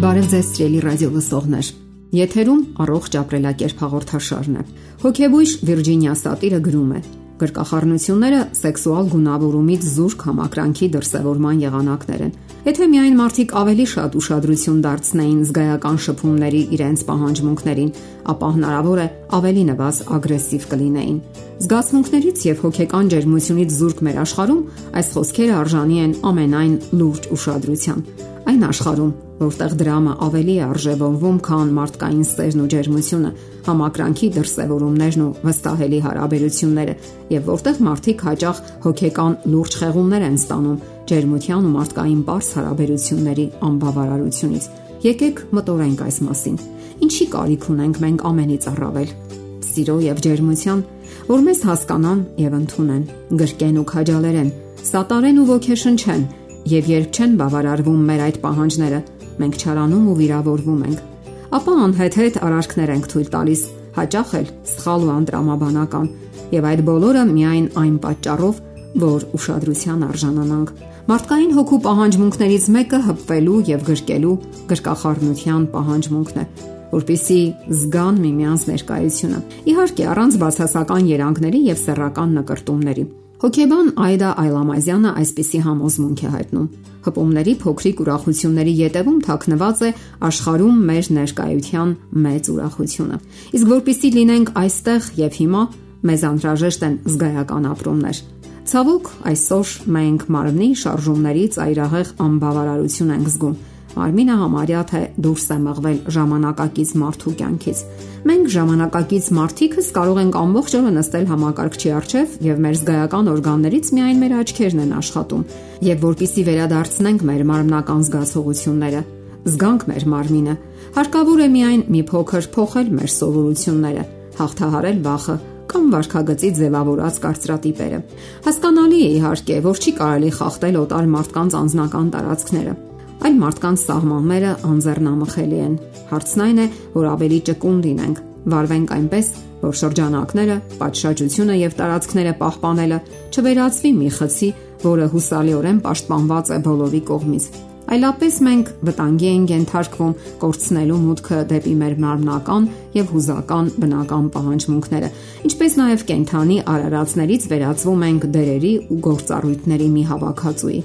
Բարև ձեզ, սիրելի ռադիո լսողներ։ Եթերում առողջ ապրելակերպ հաղորդաշարն է։ Հոգեբույժ Վիրջինիա Սատիրը գրում է. Գրկախառնությունները սեքսուալ գունավորումից զուրկ համակրանքի դրսևորման եղանակներ են։ Եթե միայն մարդիկ ավելի շատ ուշադրություն դարձնեին զգայական շփումների իրենց պահանջմունքներին, ապա հնարավոր է ավելի նվազ ագրեսիվ կլինեին։ Զգացմունքներից եւ հոգեկան ջերմությունից զուրկ մեր աշխարհում այս խոսքերը արժանի են ամենայն լուրջ ուշադրության։ Այն աշխարհում, որտեղ դրամը ավելի է արժևորվում, քան մարդկային սերն ու ջերմությունը, համակրանքի դրսևորումներն ու վստահելի հարաբերությունները, եւ որտեղ մարդիկ հաճախ հոգեկան լուրջ խեղումներ են ստանում ջերմության ու մարդկային པարս հարաբերությունների անբավարարությունից։ Եկեք մտորենք այս մասին։ Ինչի կարիք ունենք մենք ամենից առավել։ Սիրո եւ ջերմության, որ մեզ հասկանան եւ ընդունեն, գրկեն ու քաջալերեն, սատարեն ու ոգեշնչեն, եւ երբ չեն բավարարվում մեր այդ պահանջները, մենք չարանում ու վիրավորվում ենք, ապա անհետ-հետ արարքներ ենք թույլ տալիս, հաճախ էլ սխալ ու անդրամաբանական, եւ այդ բոլորը միայն այն պատճառով, որ ուշադրության արժանանանք։ Մարդկային հոգու պահանջմունքներից մեկը հպվելու եւ գրկելու գրկախառնության պահանջմունքն է որպիսի զգան միմյանց ներկայությունը։ Իհարկե, առանց բացասական երանգների եւ սեռական նկարտումների։ Հոկեբան Այդա Այլամազյանը այսպիսի համոզմունք է հայտնում. Հպումների փոքրիկ ուրախությունների յետևում թաքնված է աշխարհում մեր ներկայության մեծ ուրախությունը։ Իսկ որpիսի լինենք այստեղ եւ հիմա, մեզ անհրաժեշտ են զգայական ապրումներ։ Ցավոք, այսօր մենք մարմնի շարժումների ծայրահեղ անբավարարություն ենք զգում Արմինը համարյա թե դուրս է մղվել ժամանակակից մարդու կյանքից։ Մենք ժամանակակից մարդիկս կարող ենք ամբողջ օրը նստել համակարգչի առջև եւ մեր զգայական օրգաններից միայն մեր աչքերն են աշխատում։ Եվ որpիսի վերադարձնենք մեր մարմնական զգացողությունները, զգանք մեր մարմինը, հարկավոր է միայն մի փոքր փոխել մեր սովորությունները, հաղթահարել վախը կամ վարքագծի ձևավորած կարծրատիպերը։ Հասկանալի է իհարկե, որ չի կարելի խախտել օտար մարդկանց անձնական տարածքները Այլ մարդկանց սահմանները անձեռնամխելի են։ Հարցն այն է, որ ավելի ճկուն լինենք, վարվենք այնպես, որ շրջանակները, պատշաճությունը եւ տարածքները պահպանելը չվերածվի մի խցի, որը հուսալիորեն պաշտպանված է բոլորի կողմից։ Այլապես մենք վտանգի ենք ենթարկվում կորցնելու մուտքը դեպի մեր մարմնական եւ հուզական բնական պահանջմունքները, ինչպես նաեւ կենթանի արարածներից վերածվում ենք դերերի ու գործառույթների մի հավաքածուի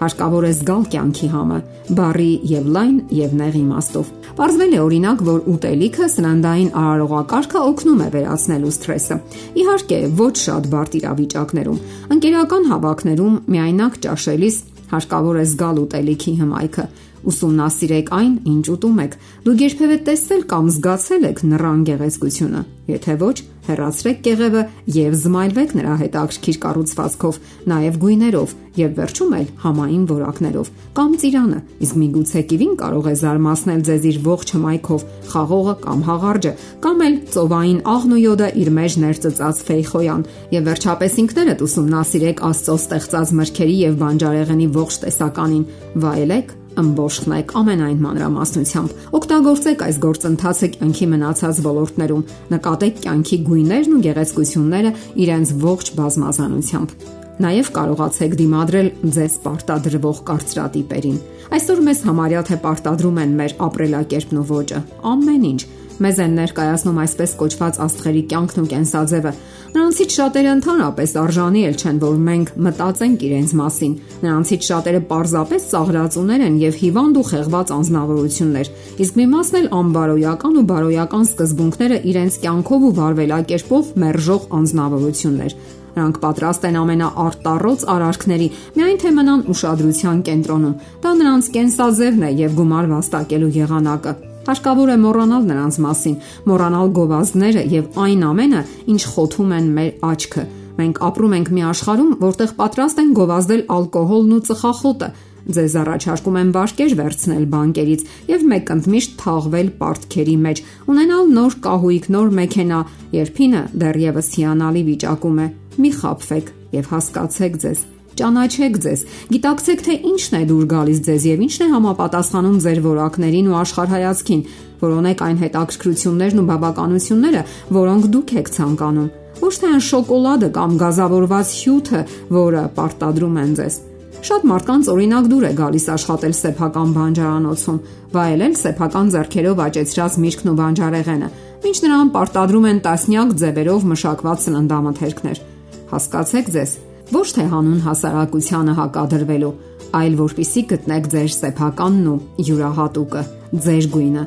հարկավոր է զգալ կյանքի համը, բարի եւ լայն եւ նեղ իմաստով։ Պարզվել է օրինակ, որ ուտելիքը սննդային արարողակարգը օգնում է վերացնելու սթրեսը։ Իհարկե, ոչ շատ բարդ իրավիճակներում։ Ընկերական հավաքներում միայնակ ճաշելիս հարկավոր է զգալ ուտելիքի հմայքը, ուսումնասիրեք այն, ինչ ուտում եք։ Դուք երբևէ տեսել կամ զգացել եք նռան գեղեցկությունը։ Եթե ոչ, հեռացրեք կեղևը եւ զմայլվեք նրա հետաքրքիր կառուցվածքով, նաեւ գույներով եւ վերջում էլ համային որակներով կամ ծիրանը։ Իսկ միգուցե կիվին կարող է զարմացնել ձեզ իր ողջ հմայքով, խաղողը կամ հաղարջը, կամ էլ ծովային աղն ու յոդը իր մեջ ներծծած ֆեյխոյան։ Եվ վերջապես ինքներդ ուսումնասիրեք Աստծո ստեղծած մրգերի եւ բանջարեղենի ողջ տեսականին, վայելեք ըմբոշխնեք ամենայն մանրամասնությամբ։ Օգտագործեք այս գործընթացը կյանքի մնացած ոլորտներում։ Նկատեք կյանքի գույներն ու գեղեցկությունները իրենց ողջ բազմազանությամբ։ Նաև կարողացեք դիմադրել ձեզ պարտադրվող կարծրատիպերին։ Այսօր մեզ համարյա թե պարտադրում են մեր ապրելակերպն ու ոճը։ Ամեն ինչ մեզ են ներկայացնում այսպես կոչված աստղերի կյանքն ու կենսաձևը։ Նրանցից շատերը ընդհանրապես արժանի էլ չեն, որ մենք մտածենք իրենց մասին։ Նրանցից շատերը պարզապես ծաղրածուներ են եւ հիվանդ ու խեղված անznավորություններ։ Իսկ մի մասն էլ անբարոյական ու բարոյական սկզբունքները իրենց կյանքով ու վարվելակերպով մերժող անznավորություններ։ Նրանք պատրաստ են ամենաարտառոց արարքների, միայն թե մնան ուշադրության կենտրոնում։ Դա նրանց կենսաձևն է եւ գումար վաստակելու եղանակը։ Հարկավոր է մոռանալ նրանց մասին, մոռանալ գովազդները եւ այն ամենը, ինչ խոթում են մեր աչքը։ Մենք ապրում ենք մի աշխարհում, որտեղ պատրաստ են գովազդել ալկոհոլն ու ծխախոտը։ Ձեզ առաջարկում են բարկեր վերցնել բանկերից եւ մեկ ընդմիշտ թաղվել պարտքերի մեջ, ունենալ նոր կահույք, նոր մեքենա, երբինը դեռևս հիանալի վիճակում է։ Մի խափվեք եւ հասկացեք ձեզ Ճանաչեք ձեզ։ Գիտակցեք, թե ինչն է դուր գալիս ձեզ եւ ինչն է համապատասխանում ձեր որակներին ու աշխարհայացքին։ Որոնեք այն հետաքրքրություններն ու բավականությունները, որոնք դուք եք ցանկանում։ Ոչ թե այն շոկոլադը կամ գազավորված հյութը, որը պարտադրում են ձեզ։ Շատ մարդկանց օրինակ դուր է գալիս աշխատել սեփական բանջարանոցում, վայելել սեփական зерքերով աճեցրած միրգն ու բանջարեղենը, ինչ նրան պարտադրում են տասնյակ ձևերով մշակված սննդամթերքներ։ Հասկացեք ձեզ, ոչ թե հանուն հասարակությանը հակադրվելու, այլ որpիսի գտնեք ձեր սեփականն ու յուրահատուկը, ձեր գույնը։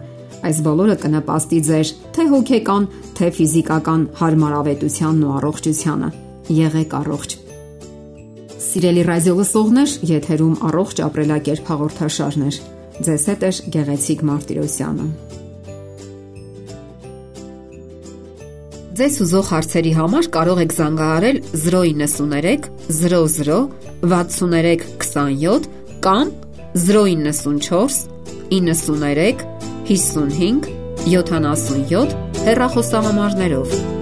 Այս բոլորը կնպաստի ձեր թե հոգեկան, թե ֆիզիկական հարմարավետությանն ու առողջությանը։ Եղեք առողջ։ Սիրելի ռադիոլսողներ, եթերում առողջ ապրելակերպ հաղորդաշարներ։ Ձեզ հետ է Գեղեցիկ Մարտիրոսյանը։ Ձեզ ուզող հարցերի համար կարող եք զանգահարել 093 00 63 27 կամ 094 93 55 77 հեռախոսահամարներով։